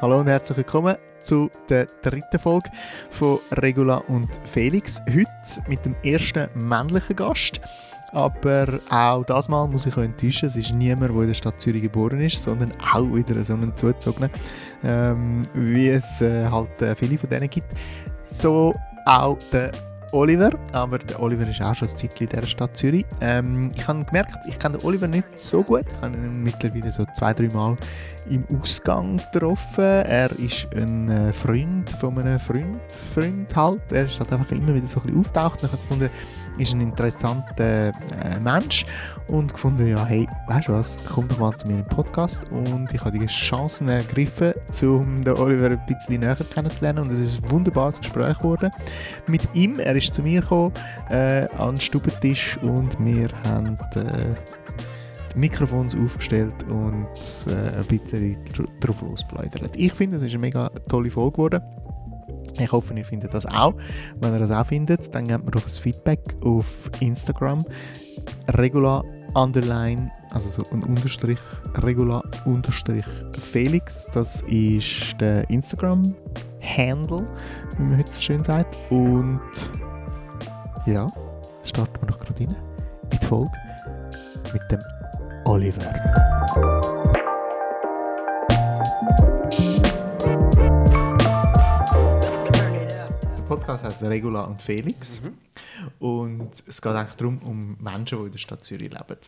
Hallo und herzlich willkommen zu der dritten Folge von Regula und Felix. Heute mit dem ersten männlichen Gast. Aber auch das Mal muss ich euch enttäuschen, es ist niemand, der in der Stadt Zürich geboren ist, sondern auch wieder so einen zugezogener, ähm, wie es äh, halt äh, viele von denen gibt. So auch der Oliver, aber der Oliver ist auch schon ein Zeitchen in dieser Stadt Zürich. Ähm, ich habe gemerkt, ich kenne den Oliver nicht so gut. Ich habe ihn mittlerweile so zwei, drei Mal im Ausgang getroffen. Er ist ein äh, Freund von einem Freund, Freund halt. Er ist halt einfach immer wieder so ein bisschen auftaucht. Ich habe gefunden, ist ein interessanter äh, Mensch und gefunden, ja, hey, weißt du was, komm doch mal zu mir im Podcast und ich habe die Chancen ergriffen, um den Oliver ein bisschen näher kennenzulernen und es ist ein wunderbares Gespräch geworden mit ihm. Er ist zu mir gekommen, äh, an den Stubentisch und wir haben äh, die Mikrofons aufgestellt und äh, ein bisschen drauf losplaudert. Ich finde, es ist eine mega tolle Folge geworden. Ich hoffe, ihr findet das auch. Wenn ihr das auch findet, dann gebt mir doch ein Feedback auf Instagram. Regula underline, also so ein Unterstrich, Regula unterstrich Felix. Das ist der Instagram-Handle, wie man heute so schön sagt. Und ja, starten wir doch gerade rein in die Folge mit dem Oliver. Podcast heißt Regula und Felix. Mhm. Und es geht eigentlich darum, um Menschen, die in der Stadt Zürich leben.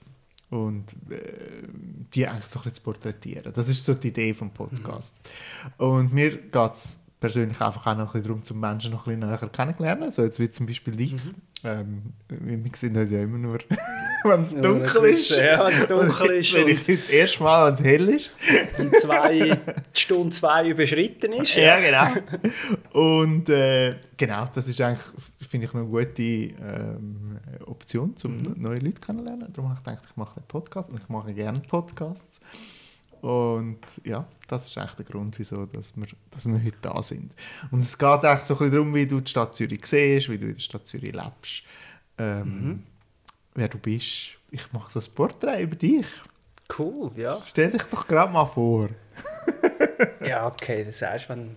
Und äh, die eigentlich so ein bisschen zu porträtieren. Das ist so die Idee des Podcasts. Mhm. Und mir geht es persönlich einfach auch noch ein bisschen darum, zum Menschen noch ein bisschen näher kennenzulernen. So jetzt wie zum Beispiel dich. Mhm. Ähm, wir sehen uns ja immer nur, wenn es dunkel ist. Ja, wenn es dunkel ist. wenn ich das erste Mal, wenn es hell ist. Und zwei, die Stunde zwei überschritten ist. Ja, ja genau. Und äh, genau, das ist eigentlich, finde ich, eine gute ähm, Option, um mhm. neue Leute kennenzulernen. Darum habe ich gedacht, ich mache einen Podcast und ich mache gerne Podcasts. Und ja, das ist eigentlich der Grund, wieso dass wir, dass wir heute da sind. Und es geht eigentlich so ein bisschen darum, wie du die Stadt Zürich siehst, wie du in der Stadt Zürich lebst, ähm, mhm. wer du bist. Ich mache so ein Porträt über dich. Cool, ja. Stell dich doch gerade mal vor. ja, okay, das heißt, wenn...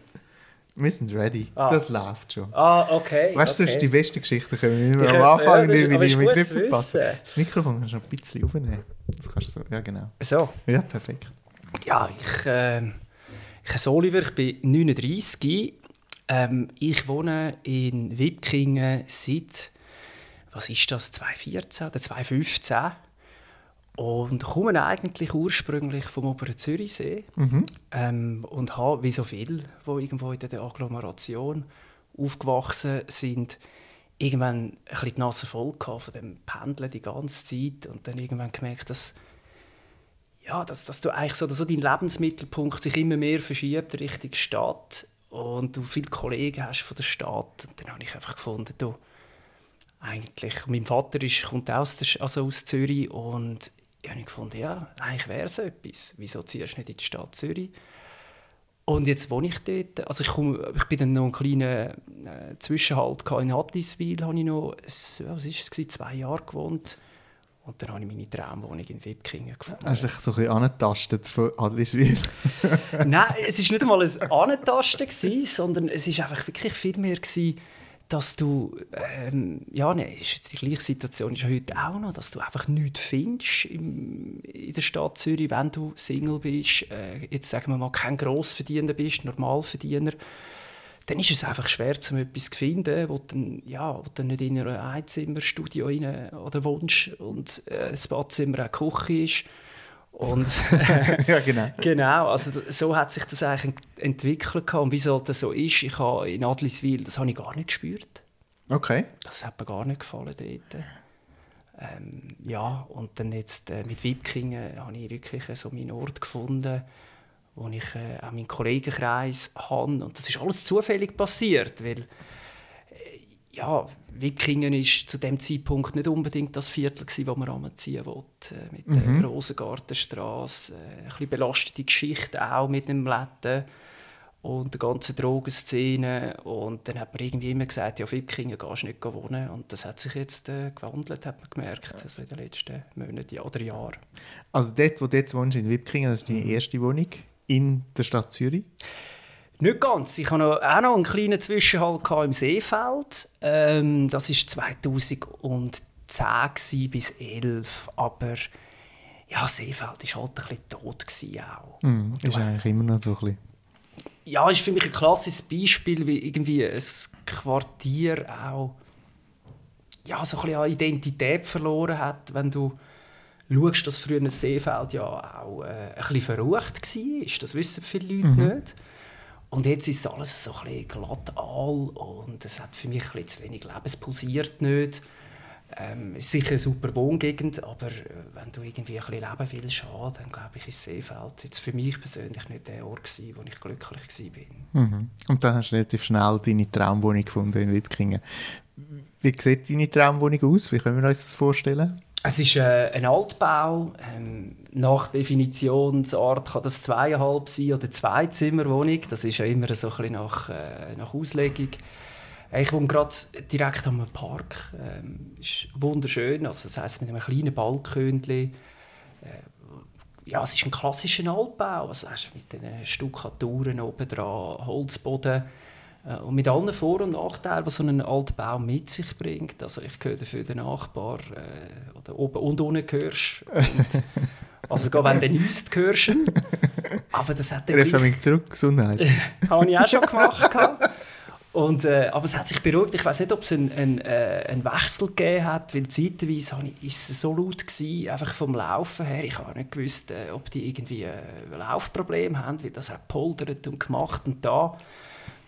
Wir sind ready. Ah. Das läuft schon. Ah, okay. Weißt du, okay. das ist die beste Geschichte. Können wir am Anfang ja, das, wie die mit passen. Das Mikrofon kannst du noch ein bisschen aufnehmen. Das kannst du so. Ja, genau. So. Ja, perfekt. Ja, ich, äh, ich heiße Oliver, ich bin 39. Ähm, ich wohne in Wittkingen seit, was ist das, 2014 oder 2015. Und komme eigentlich ursprünglich vom oberen Zürichsee mhm. ähm, und habe, wie so viele, die irgendwo in der Agglomeration aufgewachsen sind, irgendwann ein bisschen die Nase voll von dem Pendeln die ganze Zeit und dann irgendwann gemerkt, dass ja, dass, dass du eigentlich so, so dein Lebensmittelpunkt sich immer mehr verschiebt Richtung Stadt und du viele Kollegen hast von der Stadt. Und dann habe ich einfach gefunden, du, eigentlich, mein Vater ist, kommt aus, der, also aus Zürich und ich habe gefunden, ja, eigentlich wäre es etwas. Wieso ziehst du nicht in die Stadt Zürich? Und jetzt wohne ich dort. Also ich, komme, ich bin dann noch einen kleinen äh, Zwischenhalt in Hattiswil, habe ich noch, was ist es, zwei Jahre gewohnt. Und dann habe ich meine Traumwohnung in Wipkingen gefunden. Hast du dich so ein bisschen angetastet von Adliswil? Nein, es war nicht einmal ein Antasten, sondern es war einfach wirklich viel mehr, gewesen, dass du, ähm, ja, ne, ist jetzt die gleiche Situation ist heute auch noch, dass du einfach nichts findest im, in der Stadt Zürich, wenn du Single bist, äh, jetzt sagen wir mal kein Grossverdiener bist, Normalverdiener, dann ist es einfach schwer, um etwas zu finden, wo du ja, wo dann nicht in einem Einzimmerstudio rein oder wohnst und äh, das Badzimmer eine Küche ist. Und ja, genau. genau, also so hat sich das eigentlich entwickelt. Und wieso das so ist, ich habe in Adliswil, das habe ich gar nicht gespürt. Okay. Das hat mir gar nicht gefallen dort. Ähm, ja, und dann jetzt äh, mit Wipkingen habe ich wirklich so meinen Ort gefunden, wo ich äh, auch meinen Kollegenkreis habe. Und das ist alles zufällig passiert, weil äh, ja, Wickingen ist zu dem Zeitpunkt nicht unbedingt das Viertel, gewesen, wo man anziehen wollte. Äh, mit mhm. der Rosengartenstraße, äh, ein bisschen belastete Geschichte auch mit dem Läden und der ganzen Drogenszene. Und dann hat man irgendwie immer gesagt, ja, auf Wickingen gehst du nicht wohnen. Und das hat sich jetzt äh, gewandelt, hat man gemerkt, also in den letzten Monaten oder Jahren. Also dort, wo du jetzt wohnst, in Wickingen, das ist deine erste Wohnung? In der Stadt Zürich? Nicht ganz. Ich hatte auch noch einen kleinen Zwischenhalt im Seefeld. Ähm, das war 2010 bis 2011. Aber ja, Seefeld war halt ein bisschen tot. Auch. Mm, ist eigentlich immer noch so ein bisschen. Ja, ist für mich ein klassisches Beispiel, wie irgendwie ein Quartier auch ja, so ein bisschen an Identität verloren hat, wenn du schaust, dass früher ein Seefeld ja auch äh, ein bisschen verrucht war. Das wissen viele Leute mhm. nicht. Und jetzt ist alles so ein bisschen glatt all und es hat für mich ein bisschen zu wenig Leben. Es pulsiert nicht. Ähm, ist sicher eine super Wohngegend, aber äh, wenn du irgendwie ein bisschen leben willst, dann glaube ich, ist Seefeld jetzt für mich persönlich nicht der Ort gewesen, wo ich glücklich war. Mhm. Und dann hast du relativ schnell deine Traumwohnung gefunden in Wipkingen. Wie sieht deine Traumwohnung aus? Wie können wir uns das vorstellen? Es ist äh, ein Altbau. Ähm, nach Definitionsart kann das zweieinhalb sein oder zwei Zimmerwohnung. Das ist ja immer so ein bisschen nach, äh, nach Auslegung. Ich wohne gerade direkt am Park. Ähm, ist wunderschön. Also das heißt mit einem kleinen Balkönchen. Äh, ja, es ist ein klassischer Altbau. Also mit den Stuckaturen oben dran, Holzboden. Äh, und mit allen Vor- und Nachteilen, die so ein Altbau mit sich bringt. Also ich gehöre für den Nachbar äh, oder oben und unten hörst. Und, also gar wenn du nicht hörst. Aber das hat dann... Gleich... zurück, Gesundheit. habe ich auch schon gemacht. Und, äh, aber es hat sich beruhigt. Ich weiß nicht, ob es einen, einen, äh, einen Wechsel gegeben hat, weil zeitweise war es so laut, gewesen, einfach vom Laufen her. Ich habe nicht gewusst, äh, ob die irgendwie ein äh, Laufproblem haben, weil das hat poldert und gemacht und da.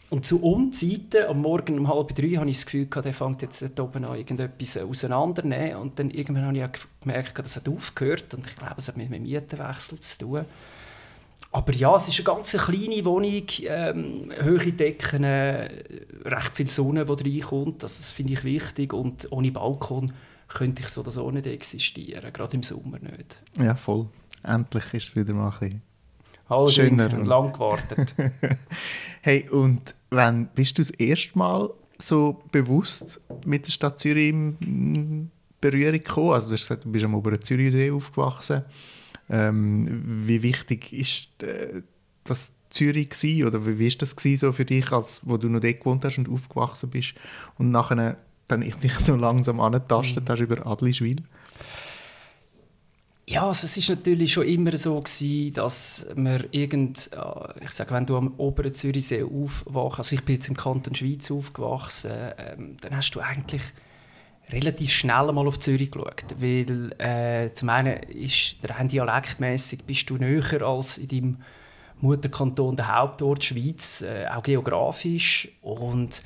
Und zu Unzeiten, am Morgen um halb drei, habe ich das Gefühl, der fängt jetzt dort oben an irgendetwas auseinandernehmen. Und dann irgendwann habe ich gemerkt, das hat aufgehört. Und ich glaube, es hat mit einem Mietenwechsel zu tun. Aber ja, es ist eine ganz kleine Wohnung, ähm, hohe Decken, äh, recht viel Sonne, die reinkommt. Also das finde ich wichtig. Und ohne Balkon könnte ich so oder so nicht existieren, gerade im Sommer nicht. Ja, voll. Endlich ist es wieder mal ein bisschen Allerdings, schöner. lang gewartet. hey, und wann bist du das erste Mal so bewusst mit der Stadt Zürich in Berührung gekommen? Also du hast gesagt, du bist am oberen Zürichsee aufgewachsen. Ähm, wie wichtig ist äh, das Zürich gewesen, oder wie war das gewesen, so für dich, als wo du noch dort gewohnt hast und aufgewachsen bist und nachher dann dich so langsam angetastet mhm. hast über Adliswil? Ja, also es ist natürlich schon immer so gewesen, dass man irgend, ich sage, wenn du am oberen Zürichsee aufwachst, also ich bin jetzt im Kanton Schweiz aufgewachsen, ähm, dann hast du eigentlich relativ schnell mal auf Zürich geschaut, weil äh, zum einen ist rein dialektmäßig bist du näher als in deinem Mutterkanton der Hauptort Schweiz, äh, auch geografisch und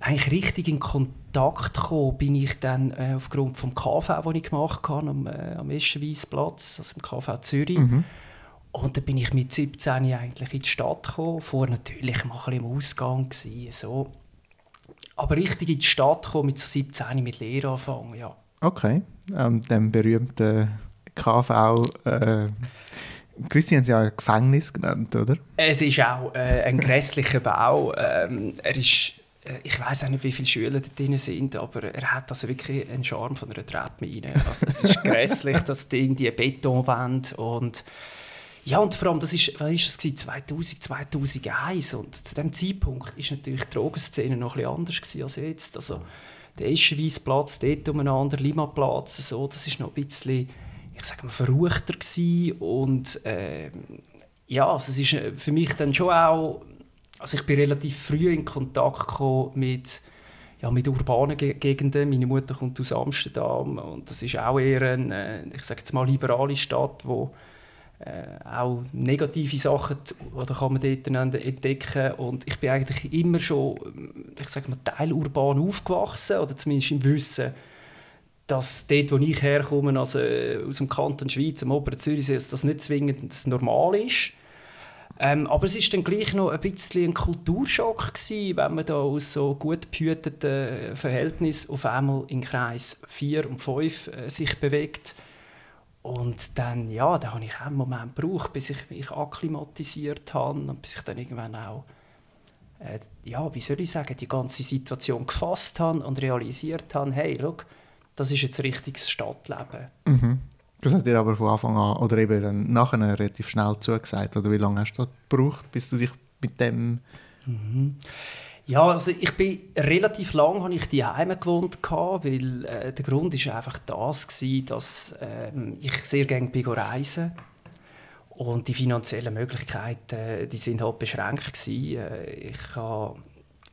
eigentlich richtig in Kontakt gekommen bin ich dann äh, aufgrund vom KV, den ich gemacht habe, am, äh, am Eschenweisplatz, also im KV Zürich. Mhm. Und dann bin ich mit 17 eigentlich in die Stadt gekommen. Vorher natürlich mal ein im Ausgang gewesen, so. Aber richtig in die Stadt gekommen, mit so 17 mit Lehre anfangen, ja. Okay, ähm, dem berühmten KV... Äh Gewisse haben es ja ein Gefängnis genannt, oder? Es ist auch äh, ein grässlicher Bau. Ähm, er ist ich weiß auch nicht, wie viele Schüler da drin sind, aber er hat also wirklich einen Charme von einer Tretmine. Also es ist grässlich, das Ding, die Betonwand und ja, und vor allem, das ist, was ist das 2000, 2001 und zu dem Zeitpunkt ist natürlich die Drogenszene noch ein anders als jetzt. Also der Eschenweisplatz, dort umeinander, Limaplatz, so, das ist noch ein bisschen, ich sage mal, verruchter gewesen und äh, ja, also es ist äh, für mich dann schon auch also ich bin relativ früh in Kontakt gekommen mit, ja, mit urbanen Gegenden. Meine Mutter kommt aus Amsterdam und das ist auch eher eine, ich sage jetzt mal, liberale Stadt, wo äh, auch negative Sachen oder kann man dort entdecken und ich bin eigentlich immer schon, ich sage mal, teilurban aufgewachsen oder zumindest im Wissen, dass dort, wo ich herkomme, also äh, aus dem Kanton Schweiz, am Oberen Zürichsee, das nicht zwingend das normal ist. Ähm, aber es ist dann gleich noch ein bisschen ein Kulturschock gewesen, wenn man da aus so gut behüteten Verhältnissen auf einmal in Kreis 4 und 5 äh, sich bewegt. Und dann, ja, da habe ich auch einen Moment gebraucht, bis ich mich akklimatisiert habe und bis ich dann irgendwann auch, äh, ja, wie soll ich sagen, die ganze Situation gefasst habe und realisiert habe, hey, schau, das ist jetzt richtiges Stadtleben. Mhm. Das hat dir aber von Anfang an oder eben dann nachher relativ schnell zugesagt. Oder wie lange hast du gebraucht, bis du dich mit dem... Mhm. Ja, also ich bin relativ lang habe ich die Heime gewohnt weil äh, der Grund ist einfach das gewesen, dass äh, ich sehr gerne bin reisen und die finanziellen Möglichkeiten, die sind halt beschränkt gewesen. Äh, ich habe,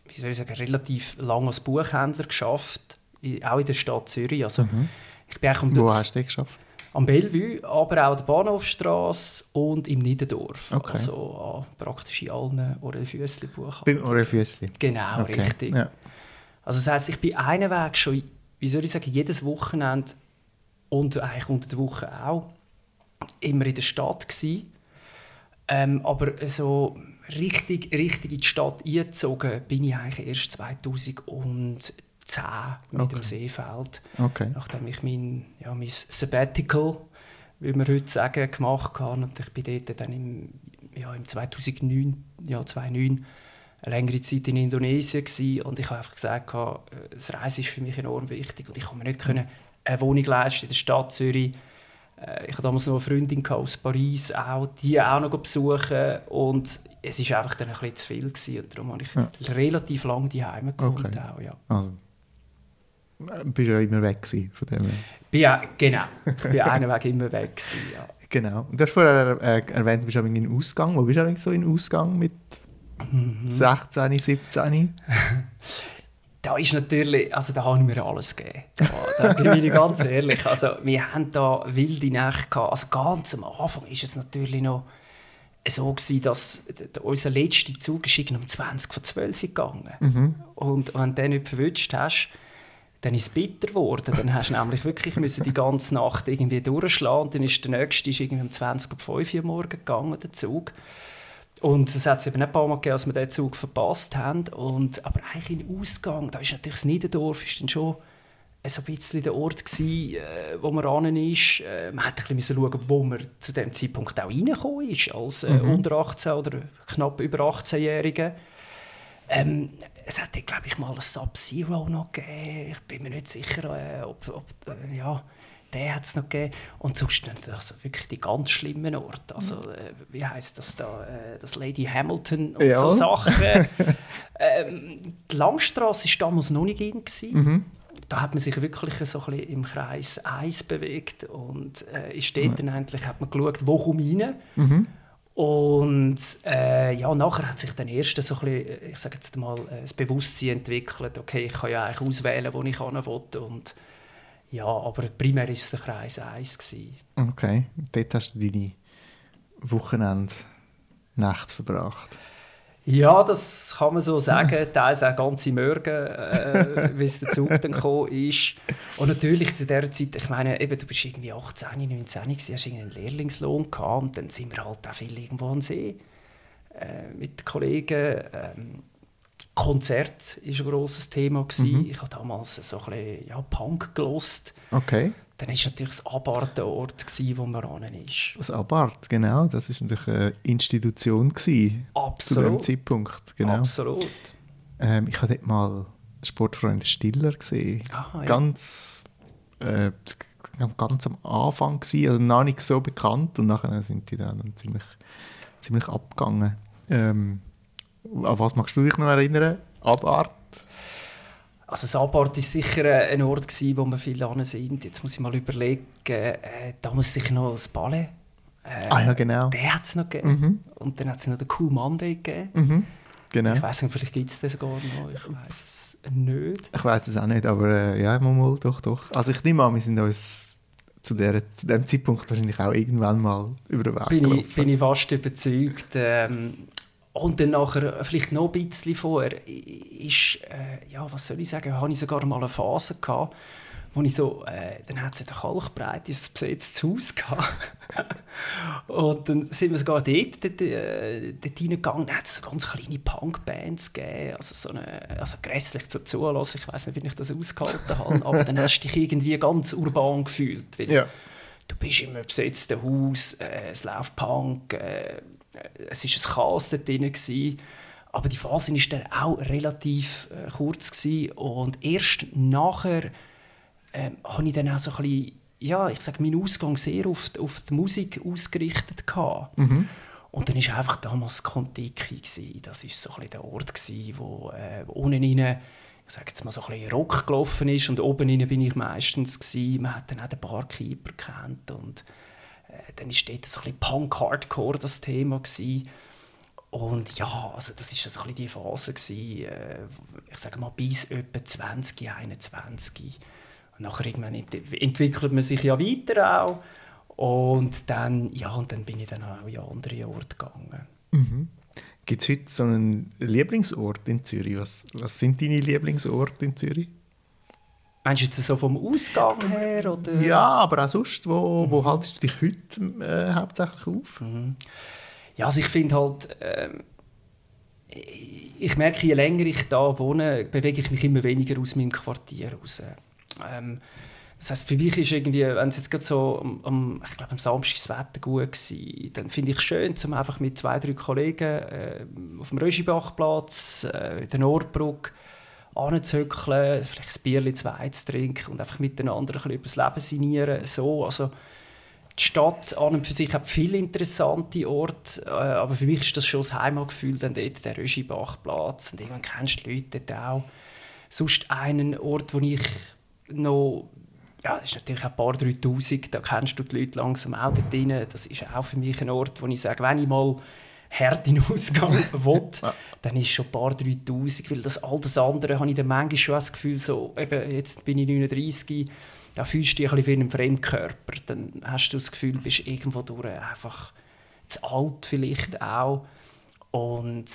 wie soll ich sagen, relativ lange als Buchhändler geschafft, auch in der Stadt Zürich. Also mhm. ich bin um Wo hast du das geschafft? Am Bellevue, aber auch an der Bahnhofstrasse und im Niederdorf. Okay. Also an praktisch in allen Orelfüssli Buchhandlungen. Beim Orelfüssli? Genau, okay. richtig. Ja. Also das heisst, ich bin einen Weg schon, wie soll ich sagen, jedes Wochenende und eigentlich unter der Woche auch immer in der Stadt gewesen. Ähm, aber so richtig, richtig in die Stadt eingezogen bin ich eigentlich erst 2000 10 mit okay. dem Seefeld. Okay. Nachdem ich mein, ja, mein Sabbatical, wie wir heute sagen, gemacht habe. Und ich bin dort dann im, ja, im 2009, ja, 2009 eine längere Zeit in Indonesien gewesen. und ich habe einfach gesagt, das Reisen ist für mich enorm wichtig und ich konnte mir nicht können eine Wohnung leisten in der Stadt Zürich. Äh, ich hatte damals noch eine Freundin aus Paris, auch, die auch noch besuchen und es war einfach dann ein bisschen zu viel gewesen. und darum habe ich ja. relativ lange die Heime gewohnt. Okay. Auch, ja. also bist ja immer weg von dem ja, genau, ich bin einen Weg immer weg gewesen, ja. Genau. Und du hast vorher äh, erwähnt, du bist in Ausgang. Wo bist du so in Ausgang mit mhm. 16, 17? da ist natürlich, also da habe ich mir alles gegeben. Da, da bin ich ganz ehrlich. Also wir haben da wilde Nächte gehabt. Also ganz am Anfang ist es natürlich noch so gewesen, dass unser letzter Zug ist um 20 vor 12 gegangen. Mhm. Und wenn du den nicht verwünscht hast, dann ist es bitter geworden. Dann hast du nämlich wirklich müssen die ganze Nacht irgendwie durchschlagen. Und dann ist der nächste ist irgendwie um 20 Uhr 5 Uhr morgen gegangen, der Zug. Und es hat eben ein paar Mal gegeben, dass wir den Zug verpasst haben. Und, aber eigentlich im Ausgang, da ist natürlich das Niederdorf ist dann schon so ein bisschen der Ort gewesen, äh, wo man ran ist. Äh, man musste ein bisschen schauen, wo man zu dem Zeitpunkt auch reingekommen ist, als äh, mhm. unter 18 oder knapp über 18-Jährige. Ähm, es hat glaube ich, mal ein Sub-Zero noch gegeben. Ich bin mir nicht sicher, äh, ob, ob äh, ja, der hat es noch gegeben. Und sonst also wirklich die ganz schlimmen Orte. Also, äh, wie heißt das da? Äh, das Lady Hamilton und ja. so Sachen. ähm, die Langstrasse war damals noch nicht in. Mhm. Da hat man sich wirklich so ein bisschen im Kreis 1 bewegt und äh, ist dort mhm. dann eigentlich, hat man geschaut, wo komme ich rein. Mhm. Und äh, ja, nachher hat sich dann erst so ein bisschen, ich sage jetzt mal, äh, das Bewusstsein entwickelt, okay, ich kann ja eigentlich auswählen, wo ich hin will. Und ja, aber primär war der Kreis 1. Gewesen. Okay, dort hast du deine Wochenende Nacht verbracht. Ja, das kann man so sagen. Teils auch ganze Morgen, äh, wie es der Zug dann gekommen ist. Und natürlich zu dieser Zeit, ich meine, eben, du bist irgendwie 18, 19, gewesen, hast einen Lehrlingslohn gehabt und dann sind wir halt auch viel irgendwo am See äh, mit Kollegen. Ähm, Konzert war ein grosses Thema. Mhm. Ich habe damals so ein bisschen ja, Punk gelost. Okay dann war natürlich das Abart der Ort, wo man ran ist. Das Abart, genau. Das war natürlich eine Institution gewesen, Absolut. zu dem Zeitpunkt. Genau. Absolut. Ähm, ich habe dort mal Sportfreunde Stiller gesehen. Aha, ja. Ganz, äh, ganz am Anfang gewesen, also noch nicht so bekannt und nachher sind die dann ziemlich, ziemlich abgegangen. Ähm, an was magst du dich noch erinnern? Abart? Also Sabart war sicher ein Ort, gewesen, wo wir viel an sind. Jetzt muss ich mal überlegen, äh, da muss sicher noch das Ballet. Äh, ah ja, genau. Den hat es noch gegeben. Mhm. Und dann hat es noch den Cool Monday gegeben. Mhm. Genau. Ich weiß nicht, vielleicht gibt es das sogar noch. Ich weiß es nicht. Ich weiß es auch nicht, aber äh, ja, mal, mal, doch, doch. Also ich nehme an, wir sind uns zu, der, zu dem Zeitpunkt wahrscheinlich auch irgendwann mal über den Weg bin ich, bin ich fast überzeugt. Ähm, und dann nachher, vielleicht noch ein bisschen vorher, ist, äh, ja, was soll ich sagen, habe ich sogar mal eine Phase gehabt, wo ich so, äh, dann hat es in der Kalkbreite ein besetztes Haus gehabt. und dann sind wir sogar dort, dort, äh, dort reingegangen, da hat es so ganz kleine Punkbands gegeben, also so eine, also grässlich zu zulassen, ich weiß nicht, wie ich das ausgehalten habe, aber dann hast du dich irgendwie ganz urban gefühlt, weil ja. du bist im besetzten Haus, äh, es läuft Punk, äh, es war ein Chaos dort drin. Gewesen. Aber die Phase war dann auch relativ äh, kurz. Gewesen. Und erst nachher äh, habe ich dann auch so ein bisschen ja, ich sage, mein Ausgang sehr auf, auf die Musik ausgerichtet gehabt. Mhm. Und dann war einfach damals Kontiki. Das war so ein der Ort, gewesen, wo äh, ohne rein, ich sage jetzt mal, so ein bisschen Rock gelaufen ist. Und oben rein bin ich meistens. Gewesen. Man hat dann auch den Barkeeper kennt. Und dann war dort so ein Punk-Hardcore das Thema. Gewesen. Und ja, also das war so die Phase. Gewesen, äh, ich sage mal, bis etwa 20, 21. Und nachher irgendwann entwickelt man sich ja weiter auch. Und dann, ja, und dann bin ich dann auch in andere Orte gegangen. Mhm. Gibt es heute so einen Lieblingsort in Zürich? Was, was sind deine Lieblingsorte in Zürich? Meinst du jetzt so vom Ausgang her? Oder? Ja, aber auch sonst. Wo, mhm. wo haltest du dich heute äh, hauptsächlich auf? Mhm. Ja, also ich finde halt, äh, ich merke, je länger ich da wohne, bewege ich mich immer weniger aus meinem Quartier raus. Ähm, das heißt, für mich ist irgendwie, wenn es jetzt gerade so am, am, ich glaube, am Samstag das Wetter gut war, dann finde ich es schön, um einfach mit zwei, drei Kollegen äh, auf dem Röschibachplatz, äh, in der Nordbrücke, anzuhöckeln, vielleicht ein Bierchen zwei zu trinken und einfach miteinander ein über das Leben sinnieren. So, also, die Stadt an und für sich hat viele interessante Orte, äh, aber für mich ist das schon das Heimatgefühl, dann dort der Röschibachplatz und irgendwann kennst du die Leute dort auch. Sonst einen Ort, wo ich noch ja, das ist natürlich ein paar 3000, da kennst du die Leute langsam auch dort drin. Das ist auch für mich ein Ort, wo ich sage, wenn ich mal hart in Ausgang will, ja. dann ist schon ein paar 3000, weil das all das andere habe ich dann manchmal schon das Gefühl, so, eben, jetzt bin ich 39, da fühlst du dich ein bisschen wie in einem Fremdkörper. Dann hast du das Gefühl, du bist irgendwo durch einfach zu alt vielleicht auch. Und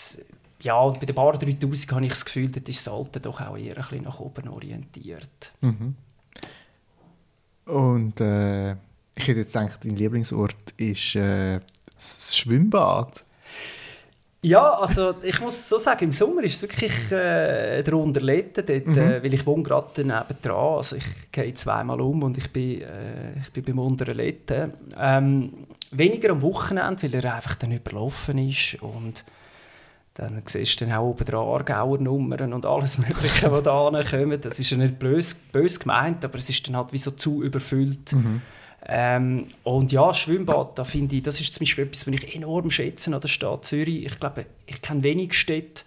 ja, bei den paar 3000 habe ich das Gefühl, dort ist das Alter doch auch eher ein bisschen nach oben orientiert. Mhm. Und äh, ich hätte jetzt gedacht, dein Lieblingsort ist äh, das Schwimmbad. Ja, also ich muss so sagen, im Sommer ist es wirklich äh, der Unterleten, dort, mhm. äh, weil ich wohne gerade daneben dran. Also ich gehe zweimal um und ich bin, äh, ich bin beim Unterleten. Ähm, weniger am Wochenende, weil er einfach dann überlaufen ist und dann siehst du dann auch oben dran Aargauer Nummern und alles Mögliche, was da kommt. Das ist ja nicht böse, böse gemeint, aber es ist dann halt wie so zu überfüllt. Mhm. Ähm, und ja, Schwimmbad, da finde ich, das ist zum Beispiel etwas, was ich enorm schätze an der Stadt Zürich. Ich glaube, ich kenne wenig Städte,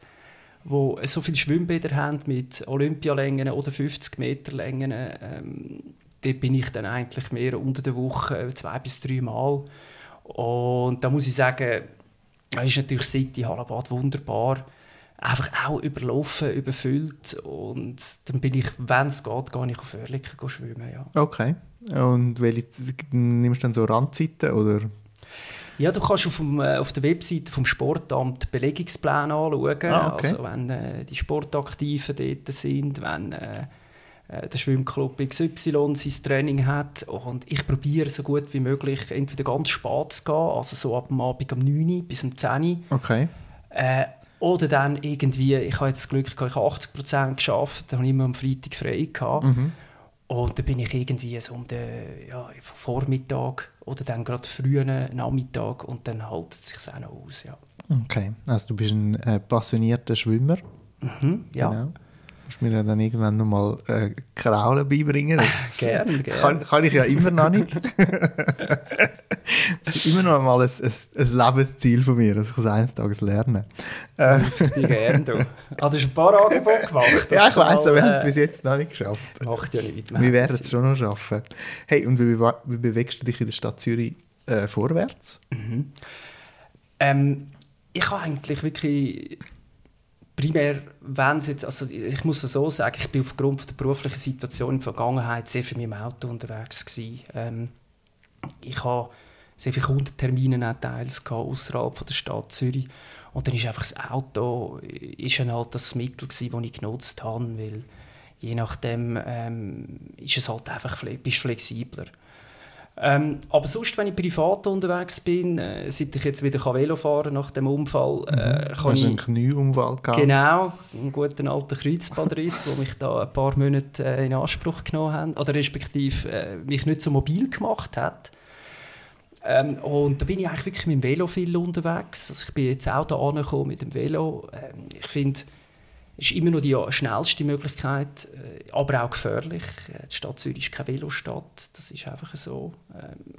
die so viele Schwimmbäder haben mit Olympialängen oder 50 Meter Längen. Ähm, dort bin ich dann eigentlich mehr unter der Woche zwei bis drei Mal. Und da muss ich sagen, da ist natürlich City, Hallenbad wunderbar. Einfach auch überlaufen, überfüllt. Und dann bin ich, wenn es geht, gehe ich auf Oerlikon schwimmen. Ja. Okay. Und welche nimmst du dann so Randzeiten? Oder? Ja, du kannst auf, dem, äh, auf der Webseite vom Sportamt Belegungspläne anschauen. Ah, okay. Also wenn äh, die Sportaktiven dort sind, wenn äh, äh, der Schwimmclub XY sein Training hat. Und ich probiere so gut wie möglich entweder ganz spät zu gehen, also so ab dem Abend um 9 Uhr bis um 10 Uhr. Okay. Äh, oder dann irgendwie, ich habe jetzt das Glück, ich habe 80 Prozent geschafft, dann habe ich immer am Freitag frei gehabt. Mhm. Und dann bin ich irgendwie so um den ja, Vormittag oder dann gerade frühen Nachmittag und dann hält es sich auch noch aus. Ja. Okay, also du bist ein äh, passionierter Schwimmer. Mhm, ja. Genau musst mir dann irgendwann noch mal äh, Kraulen beibringen. Das gerne, gerne. Kann, kann, ich ja immer noch nicht. das ist immer noch mal ein, ein, ein Lebensziel von mir, dass ich es eines Tages lerne. Äh. Ich gerne, du. Ah, du hast ein paar Angebote gemacht. Ja, ich weiss, aber wir haben es äh, bis jetzt noch nicht geschafft. Macht ja nicht. Wir werden es schon noch schaffen. Hey, und wie, wie bewegst du dich in der Stadt Zürich äh, vorwärts? Mhm. Ähm, ich habe eigentlich wirklich primär, wenn es jetzt, also ich muss es so sagen, ich bin aufgrund der beruflichen Situation in der Vergangenheit sehr viel mit dem Auto unterwegs gewesen. Ähm, ich habe sehr viele Kundentermine auch teils außerhalb der Stadt Zürich und dann ist einfach das Auto ist dann halt das Mittel gewesen, das ich genutzt habe, weil je nachdem ähm, ist es halt einfach bist flexibler. Ähm, aber sonst, wenn ich privat unterwegs bin, äh, seit ich jetzt wieder Velo fahren nach dem Unfall, äh, mhm. kann ich... einen Knieunfall gehabt. Genau, einen guten alten Kreuzbandriss, der mich da ein paar Monate äh, in Anspruch genommen hat, oder respektive äh, mich nicht so mobil gemacht hat. Ähm, und da bin ich eigentlich wirklich mit dem Velo viel unterwegs. Also ich bin jetzt auch da angekommen mit dem Velo. Ähm, ich finde, ist immer noch die schnellste Möglichkeit, äh, aber auch gefährlich. Äh, die Stadt Zürich ist keine Velostadt, das ist einfach so. Ähm,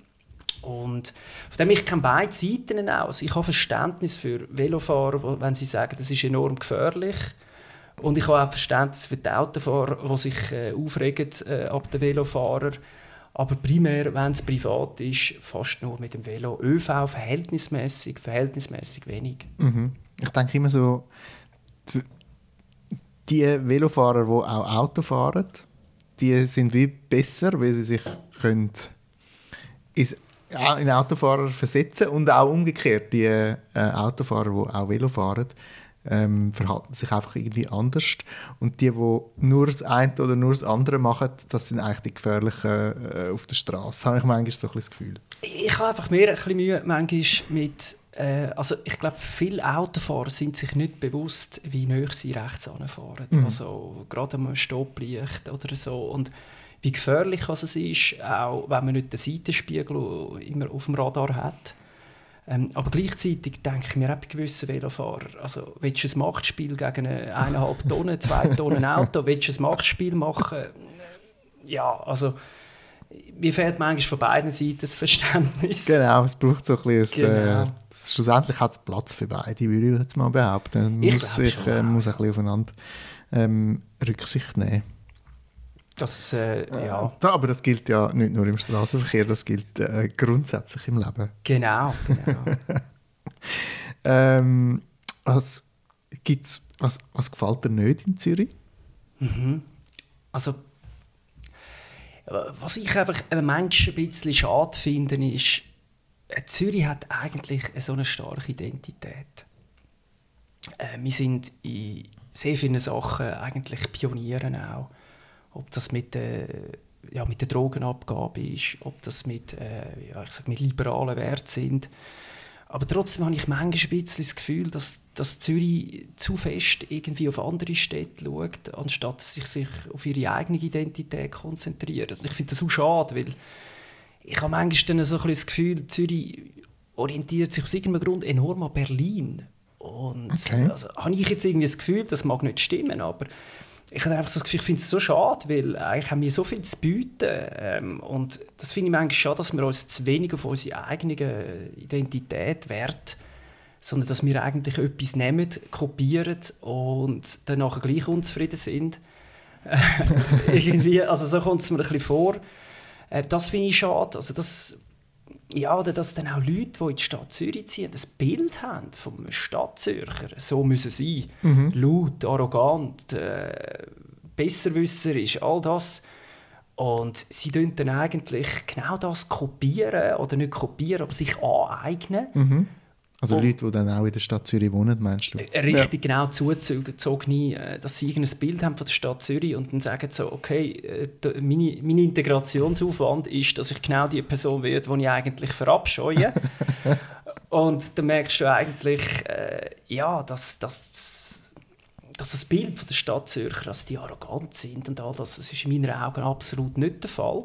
und von dem ich kenne beide Seiten aus. Ich habe Verständnis für Velofahrer, wenn sie sagen, das ist enorm gefährlich. Und ich habe auch Verständnis für die Autofahrer, die sich äh, aufregen äh, ab den Velofahrern. Aber primär, wenn es privat ist, fast nur mit dem Velo. ÖV verhältnismäßig, verhältnismäßig wenig. Mhm. Ich denke immer so, die Velofahrer, die auch Auto fahren, die sind wie besser, weil sie sich können in Autofahrer versetzen und auch umgekehrt die äh, Autofahrer, die auch Velo fahren, ähm, verhalten sich einfach irgendwie anders und die, die nur das eine oder nur das andere machen, das sind eigentlich die gefährlichen äh, auf der Straße. Habe ich manchmal so ein das Gefühl. Ich habe einfach mehr ein bisschen Mühe manchmal mit äh, also ich glaube, viele Autofahrer sind sich nicht bewusst, wie nah sie rechts anfahren. Mhm. Also gerade am Stopplicht oder so. Und wie gefährlich also es ist, auch wenn man nicht den Seitenspiegel immer auf dem Radar hat. Ähm, aber gleichzeitig denke ich mir auch bei gewissen Velofahrern, also willst du ein Machtspiel gegen eine eineinhalb Tonnen, zwei Tonnen Auto, willst du ein Machtspiel machen? Ja, also mir fehlt manchmal von beiden Seiten das Verständnis. Genau, es braucht so ein bisschen, genau. äh, schlussendlich hat es Platz für beide, würde ich jetzt mal behaupten. Man muss, sich, äh, muss ein bisschen aufeinander ähm, Rücksicht nehmen. Das, äh, ja. ja. Aber das gilt ja nicht nur im Straßenverkehr, das gilt äh, grundsätzlich im Leben. Genau, genau. ähm, was, gibt's, was, was gefällt dir nicht in Zürich? Mhm. Also, was ich einfach manchmal ein bisschen schade finde, ist, äh, Zürich hat eigentlich so eine starke Identität. Äh, wir sind in sehr vielen Sachen eigentlich Pionieren auch ob das mit der, ja, mit der Drogenabgabe ist, ob das mit, äh, ja, ich sag, mit liberalen Werten sind. Aber trotzdem habe ich manchmal ein bisschen das Gefühl, dass, dass Zürich zu fest irgendwie auf andere Städte schaut, anstatt sich, sich auf ihre eigene Identität konzentriert. Und ich finde das auch schade, weil ich habe manchmal so ein das Gefühl, Zürich orientiert sich aus irgendeinem Grund enorm an Berlin. Und okay. also, habe ich jetzt irgendwie das Gefühl, das mag nicht stimmen, aber ich habe einfach so das Gefühl, ich finde es so schade, weil eigentlich haben wir so viel zu bieten. Ähm, und das finde ich manchmal schade, dass wir uns zu wenig auf unsere eigene Identität wert, sondern dass wir eigentlich etwas nehmen, kopieren und dann gleich unzufrieden sind. Irgendwie, also so kommt es mir ein bisschen vor. Äh, das finde ich schade. Also das, ja, oder dass dann auch Leute, die in die Stadt Zürich ziehen, das Bild haben vom Stadtzürcher, so müssen sie mhm. laut, arrogant, äh, besserwisserisch, all das. Und sie dann eigentlich genau das kopieren, oder nicht kopieren, aber sich aneignen. Mhm. Also und, Leute, die dann auch in der Stadt Zürich wohnen, meinst du? Äh, richtig, ja. genau, zugezogen, äh, dass sie ein Bild haben von der Stadt Zürich und dann sagen so, okay, äh, meine, mein Integrationsaufwand ist, dass ich genau die Person werde, die ich eigentlich verabscheue. und dann merkst du eigentlich, äh, ja, dass, dass, dass das Bild von der Stadt Zürcher, dass die arrogant sind und all das, das ist in meinen Augen absolut nicht der Fall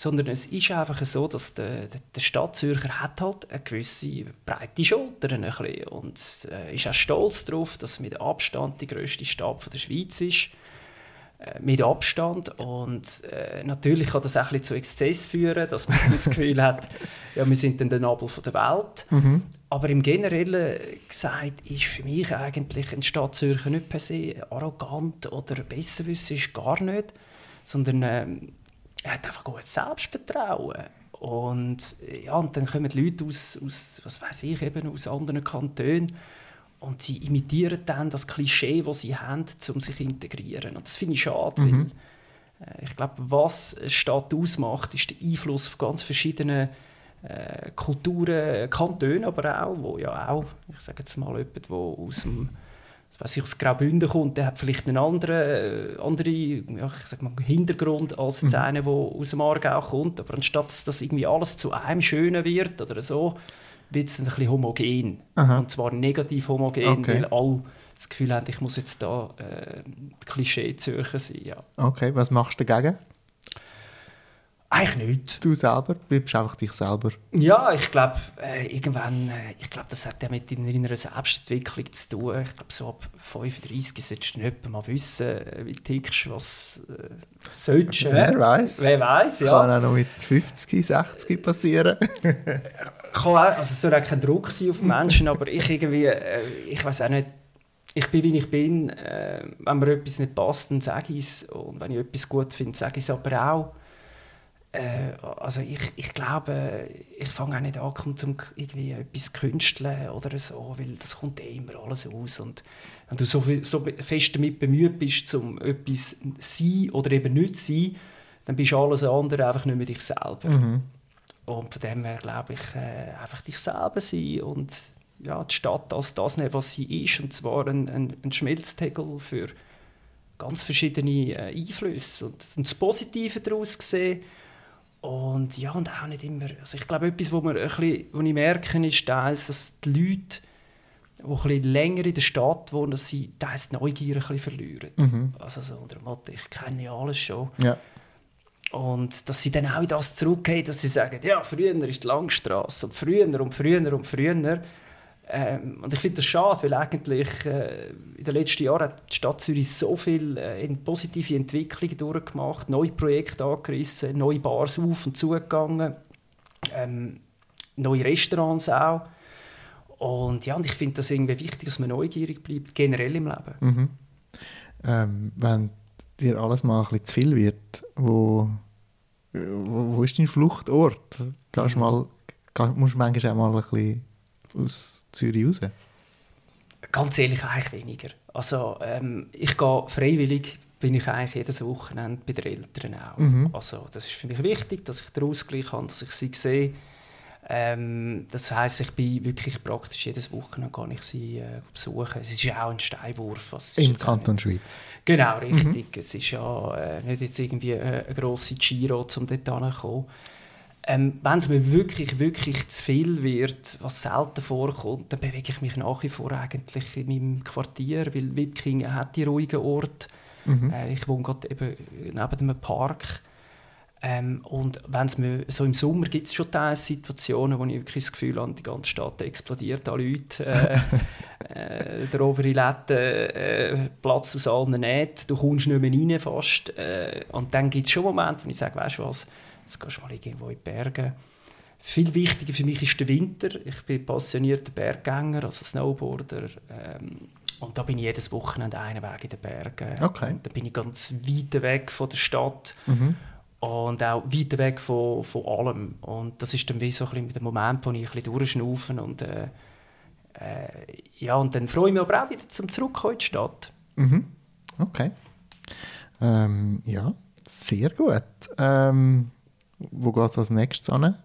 sondern es ist einfach so, dass der, der Stadtzürcher hat halt eine gewisse breite Schultern ein bisschen und äh, ist auch stolz darauf, dass er mit Abstand die grösste Stadt der Schweiz ist. Äh, mit Abstand und äh, natürlich kann das auch ein bisschen zu Exzess führen, dass man das Gefühl hat, ja, wir sind dann der Nabel der Welt. Mhm. Aber im Generellen gesagt ist für mich eigentlich ein Stadtzürcher nicht per se arrogant oder besserwisserisch, gar nicht, sondern ähm, er hat einfach gutes Selbstvertrauen. Und, ja, und dann kommen die Leute aus, aus, was weiß ich, eben aus anderen Kantonen und sie imitieren dann das Klischee, das sie haben, um sich zu integrieren. Und das finde ich schade, mhm. weil äh, ich glaube, was Stadt ausmacht, ist der Einfluss von ganz verschiedenen äh, Kulturen, Kantonen aber auch, wo ja auch, ich sage jetzt mal jemand, der aus dem weiß ich, aus Graubünden kommt, der hat vielleicht einen anderen, äh, anderen ja, ich sag mal, Hintergrund als jetzt mhm. einer, der aus dem Aargau kommt. Aber anstatt dass das irgendwie alles zu einem Schönen wird oder so, wird es ein bisschen homogen. Aha. Und zwar negativ homogen, okay. weil alle das Gefühl haben, ich muss jetzt da äh, Klischee Zürcher sein. Ja. Okay, was machst du dagegen? Eigentlich nicht. Du selber bleibst einfach dich selber. Ja, ich glaube, äh, irgendwann, äh, ich glaube, das hat ja mit deiner Selbstentwicklung zu tun. Ich glaube, so ab 35 solltest du nicht mal wissen, äh, wie du tickst, was äh, sollst. Äh, Wer weiß? Wer weiß, ja. Kann auch noch mit 50, 60 passieren. Kann auch, also es soll auch kein Druck sein auf Menschen, aber ich irgendwie, äh, ich weiß auch nicht, ich bin, wie ich bin. Äh, wenn mir etwas nicht passt, dann sage ich es. Und wenn ich etwas gut finde, sage ich es aber auch. Äh, also ich, ich glaube, ich fange auch nicht an, um irgendwie etwas zu künsteln oder so, weil das kommt eh immer alles aus. Und wenn du so, viel, so fest damit bemüht bist, um etwas zu sein oder eben nicht zu sein, dann bist alles andere einfach nicht mehr dich selber. Mhm. Und von dem her glaube ich, äh, einfach dich selber sein und ja, die Stadt als das nehmen, was sie ist, und zwar ein, ein, ein Schmelztegel für ganz verschiedene äh, Einflüsse. Und, und das Positive daraus sehen, und ja, und auch nicht immer. Also ich glaube, etwas, was, ein bisschen, ich merke, ist teils, dass die Leute, die ein bisschen länger in der Stadt wohnen, dass sie teils die Neugier ein bisschen verlieren. Mhm. Also so unter dem Motto, ich kenne ja alles schon. Ja. Und dass sie dann auch in das zurückgehen, dass sie sagen, ja, früher ist die Langstrasse und früher und früher und früher. Ähm, und ich finde das schade, weil eigentlich äh, in den letzten Jahren hat die Stadt Zürich so viel äh, positive Entwicklungen durchgemacht, neue Projekte angerissen, neue Bars auf und zugegangen, ähm, neue Restaurants auch. Und ja, und ich finde das irgendwie wichtig, dass man neugierig bleibt, generell im Leben. Mhm. Ähm, wenn dir alles mal ein bisschen zu viel wird, wo, wo, wo ist dein Fluchtort? Gehst mhm. mal, musst du manchmal auch mal ein bisschen aus Zürich raus? Ganz ehrlich, eigentlich weniger. Also ähm, ich gehe freiwillig, bin ich eigentlich jedes Wochenende bei den Eltern auch. Mhm. Also das ist für mich wichtig, dass ich den Ausgleich habe, dass ich sie sehe. Ähm, das heisst, ich bin wirklich praktisch jedes Wochenende kann ich sie äh, besuchen. Es ist ja auch ein Steinwurf. Also Im Kanton nicht... Schweiz? Genau, richtig. Mhm. Es ist ja äh, nicht jetzt irgendwie eine, eine grosse Giro, um dort hinzukommen. Ähm, Wenn es mir wirklich, wirklich zu viel wird, was selten vorkommt, dann bewege ich mich nach wie vor eigentlich in meinem Quartier, weil Wipkingen hat die ruhigen Ort. Mhm. Äh, ich wohne gerade eben neben einem Park. Ähm, und wenn's mir, so im Sommer gibt es schon Situationen, wo ich wirklich das Gefühl habe, die ganze Stadt explodiert an Leuten. Äh, äh, der obere Latte äh, Platz aus allen Nähten, du kommst nicht mehr rein fast. Äh, und dann gibt es schon Momente, wo ich sage, weißt du was, Jetzt gehst du mal irgendwo in die Berge. Viel wichtiger für mich ist der Winter. Ich bin passionierter Berggänger, also Snowboarder. Ähm, und da bin ich jedes Wochenende einen Weg in den Bergen. Okay. da bin ich ganz weit weg von der Stadt. Mhm. Und auch weit weg von, von allem. Und das ist dann wie so ein bisschen der Moment, wo ich ein bisschen durchschnaufe. Und, äh, äh, ja, und dann freue ich mich aber auch wieder zum Zurückkommen in die Stadt. Mhm. Okay. Ähm, ja, sehr gut. Ähm, wo geht es als nächstes an?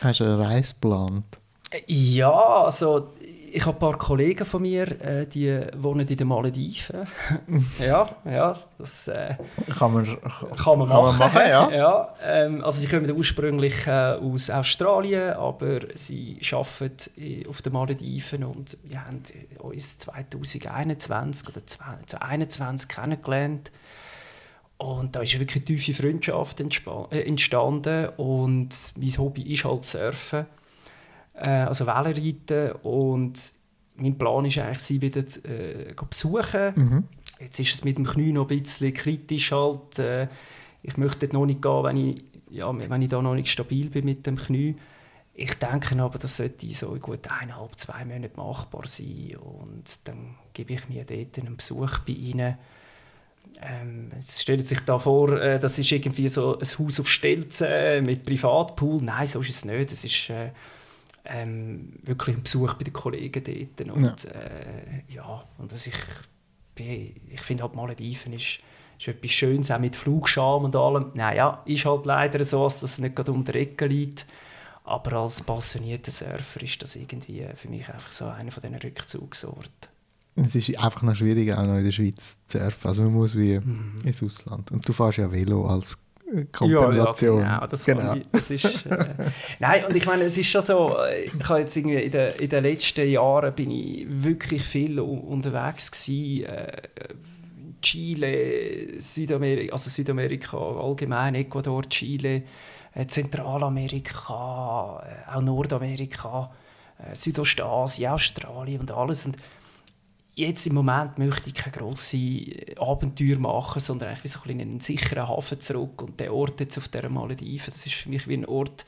Hast du eine Reise geplant? Ja, also ich habe ein paar Kollegen von mir, äh, die wohnen in den Malediven. ja, ja, das äh, kann, man, kann man machen. man machen ja. ja ähm, also sie kommen ursprünglich äh, aus Australien, aber sie arbeiten auf den Malediven und wir haben uns 2021 oder 2021 kennengelernt. Und da ist wirklich eine tiefe Freundschaft äh, entstanden und mein Hobby ist halt Surfen, äh, also Wellenreiten und mein Plan ist eigentlich, sie wieder äh, besuchen. Mhm. Jetzt ist es mit dem Knie noch ein bisschen kritisch halt. Äh, ich möchte noch nicht gehen, wenn ich, ja, wenn ich da noch nicht stabil bin mit dem Knie. Ich denke aber, das sollte so in gut eineinhalb, zwei Monaten machbar sein und dann gebe ich mir dort einen Besuch bei ihnen ähm, es stellt sich da vor, äh, das ist irgendwie so ein Haus auf Stelzen äh, mit Privatpool. Nein, so ist es nicht. Es ist äh, ähm, wirklich ein Besuch bei den Kollegen dort. Und, ja. Äh, ja, und also ich, ich finde halt Malediven ist, ist etwas Schönes, auch mit Flugscham und allem. Naja, ist halt leider so, dass das nicht gerade um die Ecke liegt. Aber als passionierter Surfer ist das irgendwie für mich einfach so einer von diesen Rückzugsorten. Es ist einfach noch schwierig, auch noch in der Schweiz zu surfen. Also man muss wie mhm. ins Ausland. Und du fährst ja Velo als Kompensation. Ja, ja genau. Das, genau. Ich, das ist, äh, nein, und ich meine, es ist schon so, ich habe jetzt irgendwie in, den, in den letzten Jahren bin ich wirklich viel unterwegs gewesen, äh, Chile, Südamerika, also Südamerika allgemein, Ecuador, Chile, äh, Zentralamerika, äh, auch Nordamerika, äh, Südostasien, Australien und alles. Und jetzt im Moment möchte ich keine grossen Abenteuer machen, sondern eigentlich so in einen sicheren Hafen zurück. Und der Ort jetzt auf dieser Malediven, das ist für mich wie ein Ort,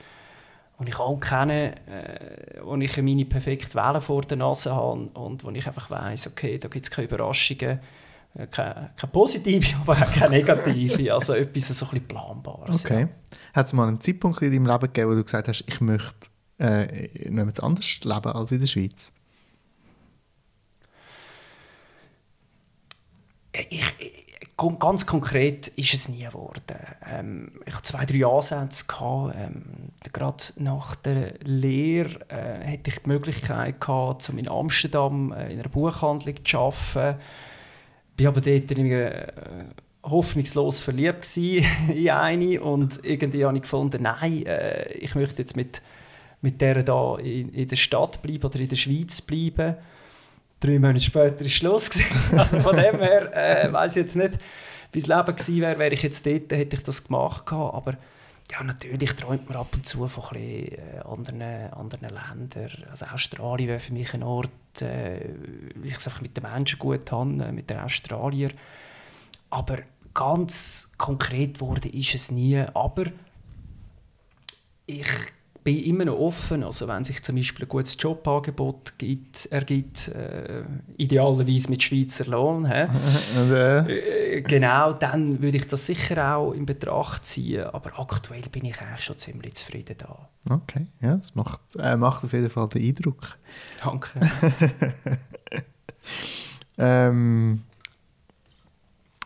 den ich alle kenne, äh, wo ich meine perfekte Welle vor der Nase habe und wo ich einfach weiss, okay, da gibt es keine Überraschungen, äh, keine, keine positive, aber auch keine negative, also etwas so ein bisschen Planbares. Okay. Ja. Hat es mal einen Zeitpunkt in deinem Leben gegeben, wo du gesagt hast, ich möchte äh, noch anders leben als in der Schweiz? Ich, ganz konkret ist es nie geworden. Ähm, ich hatte zwei, drei Ansätze. Gehabt, ähm, gerade nach der Lehre äh, hatte ich die Möglichkeit, gehabt, um in Amsterdam äh, in einer Buchhandlung zu arbeiten. Ich war aber dort irgendwie, äh, hoffnungslos verliebt in eine und irgendwie habe ich gefunden, nein, äh, ich möchte jetzt mit, mit der da in, in der Stadt bleiben oder in der Schweiz bleiben drei Monate später war Schluss. also von dem her äh, weiß ich jetzt nicht, wie das Leben gewesen wäre, wäre ich jetzt dort, hätte ich das gemacht. Aber ja, natürlich träumt man ab und zu von äh, anderen, anderen Ländern. Also Australien wäre für mich ein Ort, äh, ich es einfach mit den Menschen gut habe, äh, mit den Australiern. Aber ganz konkret wurde ist es nie. Aber ich bin immer noch offen. Also wenn sich zum Beispiel ein gutes Jobangebot gibt, ergibt, äh, idealerweise mit Schweizer Lohn, äh, äh, genau, dann würde ich das sicher auch in Betracht ziehen. Aber aktuell bin ich eigentlich schon ziemlich zufrieden da. Okay, ja, das macht, äh, macht auf jeden Fall den Eindruck. Danke. ähm,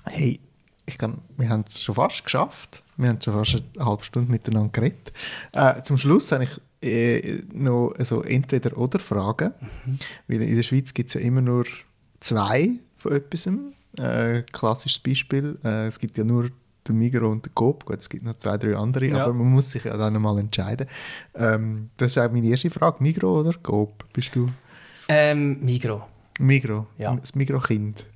hey, ich glaube, wir haben es schon fast geschafft. Wir haben schon fast eine halbe Stunde miteinander geredet. Äh, zum Schluss habe ich äh, noch so entweder oder Fragen. Mhm. Weil in der Schweiz gibt es ja immer nur zwei von etwas. Äh, klassisches Beispiel. Äh, es gibt ja nur den Migro und den Coop. Gut, es gibt noch zwei, drei andere, ja. aber man muss sich ja dann nochmal entscheiden. Ähm, das ist auch meine erste Frage. Migro oder Coop bist du? Ähm, Migro. Migro? Ja. Das Migro-Kind?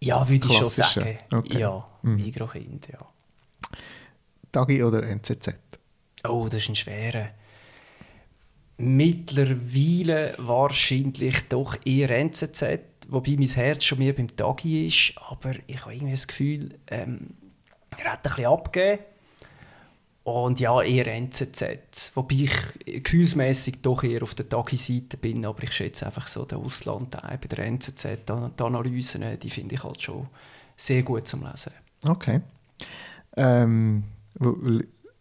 Ja, würde ich schon sagen. Okay. Ja, mhm. Migro-Kind, ja. Tagi oder NZZ? Oh, das ist ein schwerer. Mittlerweile wahrscheinlich doch eher NZZ, wobei mein Herz schon mehr beim Tagi ist. Aber ich habe irgendwie das Gefühl, ähm, er hat ein bisschen abgegeben. Und ja, eher NZZ. Wobei ich gefühlsmäßig doch eher auf der Tagi-Seite bin. Aber ich schätze einfach so den Auslandteil bei der NZZ. Die Analysen, die finde ich halt schon sehr gut zum Lesen. Okay. Ähm,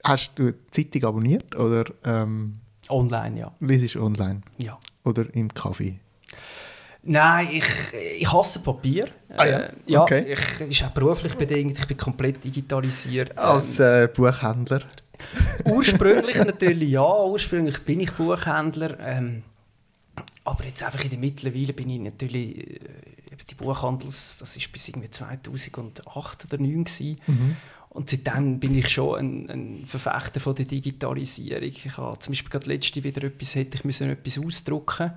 Hast du die Zeitung abonniert? Oder, ähm, online, ja. Liest online? Ja. Oder im Kaffee? Nein, ich, ich hasse Papier. Ah, ja? Äh, ja, okay. ich, ist auch beruflich bedingt. Ich bin komplett digitalisiert. Als äh, Buchhändler? Ursprünglich natürlich ja. Ursprünglich bin ich Buchhändler. Ähm, aber jetzt einfach in der Mittlerweile bin ich natürlich äh, die Buchhandels, das ist bis irgendwie 2008 oder 2009 mhm. Und seitdem bin ich schon ein, ein, Verfechter von der Digitalisierung. Ich habe zum Beispiel gerade letzte wieder etwas, hätte ich müssen etwas ausdrucken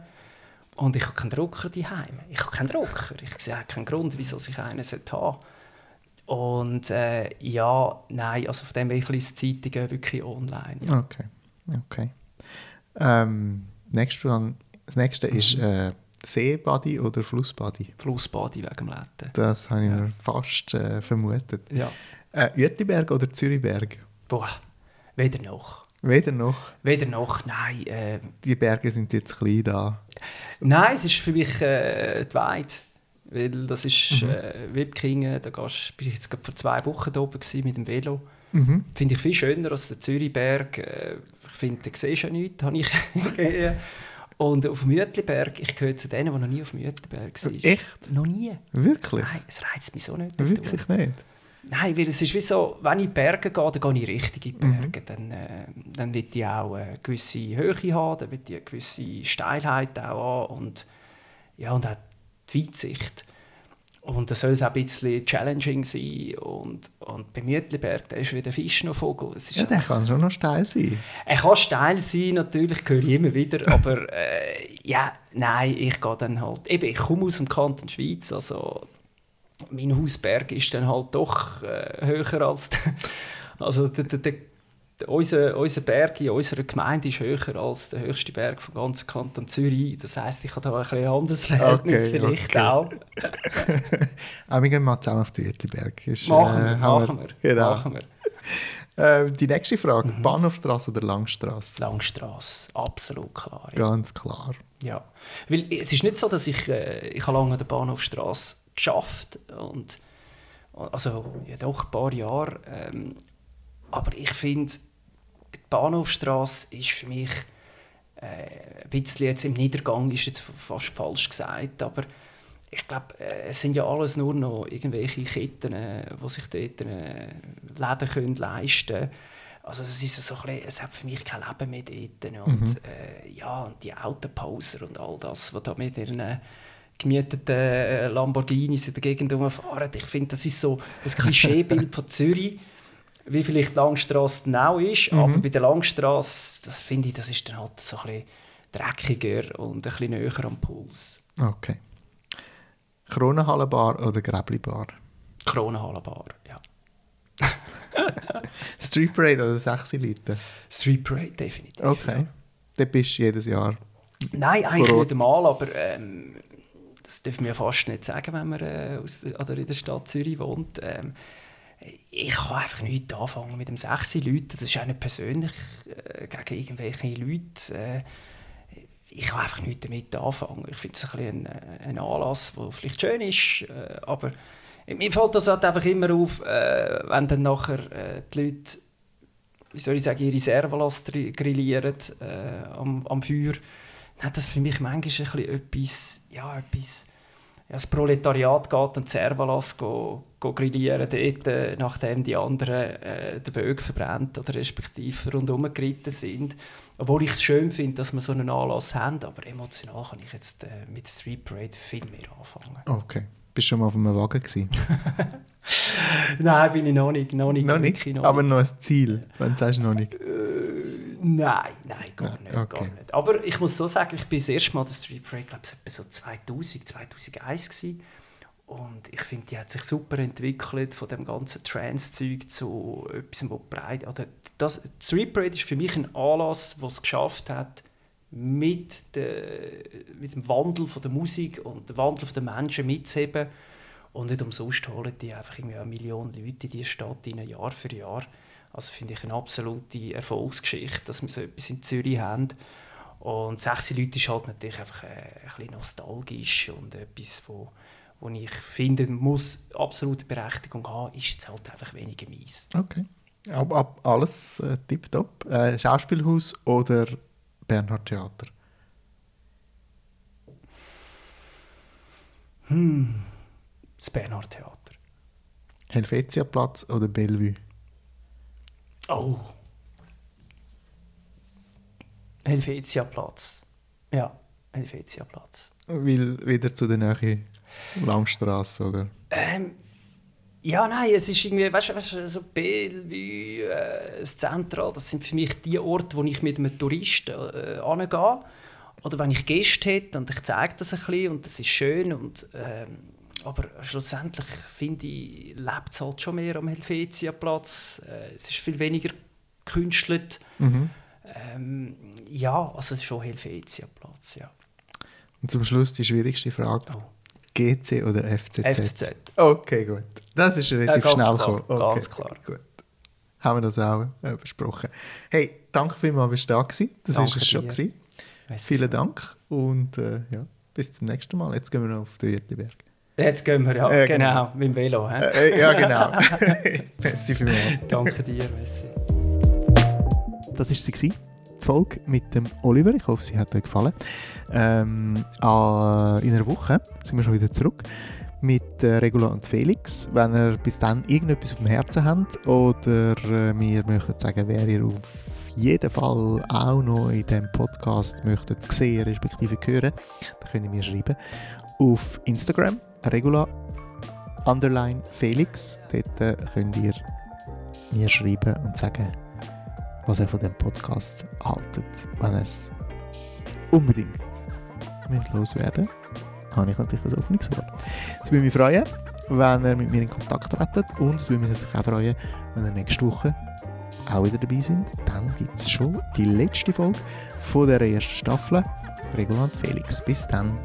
und ich habe keinen Drucker daheim. Ich habe keinen Drucker. Ich sehe keinen Grund, wieso ich einen sollte haben. Und äh, ja, nein, also von dem her, ich lese Zeitungen wirklich online. Ja. Okay, okay. Ähm, nächste, das nächste mhm. ist äh, Seebody oder Flussbody? Flussbody wegen dem Letten. Das habe ich ja. mir fast äh, vermutet. Ja. Äh, Uetiberg oder Zürichberg? Boah, weder noch. Weder noch? Weder noch, nein. Äh, die Berge sind jetzt klein da. Nein, es ist für mich äh, die Weide. Weil das ist mhm. äh, Wipkingen, da gehst, bin ich jetzt vor zwei Wochen da oben mit dem Velo. Mhm. Finde ich viel schöner als der Zürichberg. Äh, ich finde, da siehst du ja nichts. Habe ich Und auf dem Mütliberg, ich gehöre zu denen, die noch nie auf dem Mütliberg waren. Echt? Noch nie. Wirklich? Nein, es reizt mich so nicht. Wirklich nicht? Nein, weil es ist wie so, wenn ich in die Berge gehe, dann gehe ich richtig in die mhm. Berge. Mhm. Dann, äh, dann will ich auch eine gewisse Höhe haben, dann will ich eine gewisse Steilheit auch haben und, ja, und auch die Weitsicht. Und das soll es auch ein bisschen challenging sein. Und, und beim Mütliberg, da ist wieder Fisch noch Vogel. Es ist ja, der kann schon noch steil sein. Er kann steil sein, natürlich, höre ich immer wieder. aber äh, ja, nein, ich gehe dann halt... Eben, ich komme aus dem Kanton Schweiz, also mein Hausberg ist dann halt doch äh, höher als... also der, der, der, unser, unser Berg in unserer Gemeinde ist höher als der höchste Berg vom ganzen Kanton Zürich. Das heisst, ich habe da ein bisschen anderes Verhältnis Okay, vielleicht okay. auch. Auch wir gehen mal zusammen auf den Uetliberg. Ist, Machen äh, wir, machen wir. Genau. Machen wir. Äh, die nächste Frage, Mhm. Bahnhofstrasse oder Langstrasse? Langstrasse, absolut klar. Ja. Ganz klar. Ja, weil es ist nicht so, dass ich, äh, ich habe lange an der Bahnhofstrasse geschafft und also ja doch ein paar Jahre, ähm, aber ich finde, die Bahnhofstrasse ist für mich äh, ein bisschen jetzt im Niedergang ist jetzt fast falsch gesagt, aber ich glaube, äh, es sind ja alles nur noch irgendwelche Ketten, äh, die sich dort äh, Läden können leisten können. Also es, ist so ein bisschen, es hat für mich kein Leben mehr dort. Und, äh, ja, und die Autopauser und all das, was da mit ihren gemieteten äh, Lamborghinis in der Gegend rumfahren. Ich finde, das ist so ein Klischeebild von Zürich, wie vielleicht die Langstrasse genau ist. Aber bei der Langstrasse, das finde ich, das ist dann halt so ein bisschen dreckiger und ein bisschen näher am Puls. Okay. Kronenhallenbar oder Gräblibar? Kronenhallenbar, ja. Street Parade oder 6 Leute? Street Parade, definitiv. Okay. Ja. Dort bist du jedes Jahr. Nein, eigentlich nicht einmal, aber ähm, das dürfen wir fast nicht sagen, wenn man äh, aus der, oder in der Stadt Zürich wohnt. Ähm, ich kann einfach nichts anfangen mit dem 6 Leuten. Das ist auch nicht persönlich äh, gegen irgendwelche Leute. Äh, ich kann einfach nichts damit anfangen. Ich finde es ein, ein, ein Anlass, der vielleicht schön ist, äh, aber mir fällt das halt einfach immer auf, äh, wenn dann nachher äh, die Leute, wie soll ich sagen, ihre Servalas grillieren äh, am, am Feuer, hat das für mich manchmal ein etwas, ja, etwas ja, das Proletariat geht die Servalas go, go grillieren, dort, äh, nachdem die anderen äh, den Bögen verbrennt oder respektive rundherum geritten sind. Obwohl ich es schön finde, dass wir so einen Anlass haben, aber emotional kann ich jetzt äh, mit der Street Parade viel mehr anfangen. Okay. Bist du schon mal auf einem Wagen gewesen? Nein, bin ich noch nicht. Noch nicht, noch nicht? noch Aber nicht. noch ein Ziel, wenn du sagst noch nicht. Nein, nein, gar Nein, nicht, okay. gar nicht. Aber ich muss so sagen, ich bin das erste Mal der Street Parade, glaube ich, etwa so 2000, 2001 gewesen. Und ich finde, die hat sich super entwickelt von dem ganzen Trance-Zeug zu etwas, was breit... Oder das, Street Parade ist für mich ein Anlass, der es geschafft hat, mit, der, mit dem Wandel von der Musik und dem Wandel der Menschen mitzuheben. Und nicht umsonst holen die einfach irgendwie eine Million Leute in diese Stadt rein, Jahr für Jahr. Also finde ich eine absolute Erfolgsgeschichte, dass wir so etwas in Zürich haben. Und sechs Leute ist halt natürlich einfach äh, ein bisschen nostalgisch und etwas, wo, wo ich finde, muss absolute Berechtigung haben, ist jetzt halt einfach weniger mies. Okay. Ab, ab alles äh, tipptopp. Äh, Schauspielhaus oder Bernhard Theater? Das Bernhard Theater. Helvetiaplatz oder Bellevue? Oh. Helvetiaplatz. Ja, Helvetiaplatz. Weil wieder zu der Nähe Langstrasse oder? Ähm, ja, nein, es ist irgendwie, weißt du, so Bellevue, äh, das Zentral, das sind für mich die Orte, wo ich mit einem Touristen äh, angehe. Oder wenn ich Gäste hätte und ich zeige das ein bisschen und das ist schön. Und, ähm, aber schlussendlich finde ich, lebt es halt schon mehr am Helvetiaplatz. Äh, es ist viel weniger gekünstelt. Mhm. Ähm, ja, also es ist schon Helvetiaplatz, ja. Und zum Schluss die schwierigste Frage. Oh. GC oder FCZ? FCZ. Okay, gut. Das ist relativ Ja, schnell klar, gekommen. Okay, ganz klar. Gut. Haben wir das auch äh, besprochen. Hey, danke vielmals, dass du da warst. Das war es schon. Gewesen. Vielen Dank und äh, ja, bis zum nächsten Mal. Jetzt gehen wir noch auf den Jütliberg. Jetzt gehen wir, ja, Äh, genau, mit dem Velo. hä? Äh, äh, ja, genau. Merci vielmals. Danke dir, merci. Das war sie, gewesen, die Folge mit dem Oliver. Ich hoffe, sie hat euch gefallen. Ähm, äh, in einer Woche sind wir schon wieder zurück mit äh, Regula und Felix. Wenn ihr bis dann irgendetwas auf dem Herzen habt oder äh, mir möchtet sagen, wer ihr auf jeden Fall auch noch in diesem Podcast möchtet sehen respektive hören, dann könnt ihr mir schreiben. Auf Instagram, Regula underline Felix. Dort äh, könnt ihr mir schreiben und sagen, was ihr von dem Podcast haltet. Wenn ihr es unbedingt müsst loswerden habe ich natürlich ein offenes Ohr. Das würde mich freuen. wenn ihr mit mir in Kontakt tretet und es würde mich natürlich auch freuen, wenn ihr nächste Woche auch wieder dabei sind. Dann gibt es schon die letzte Folge von der ersten Staffel. Regulant Felix. Bis dann.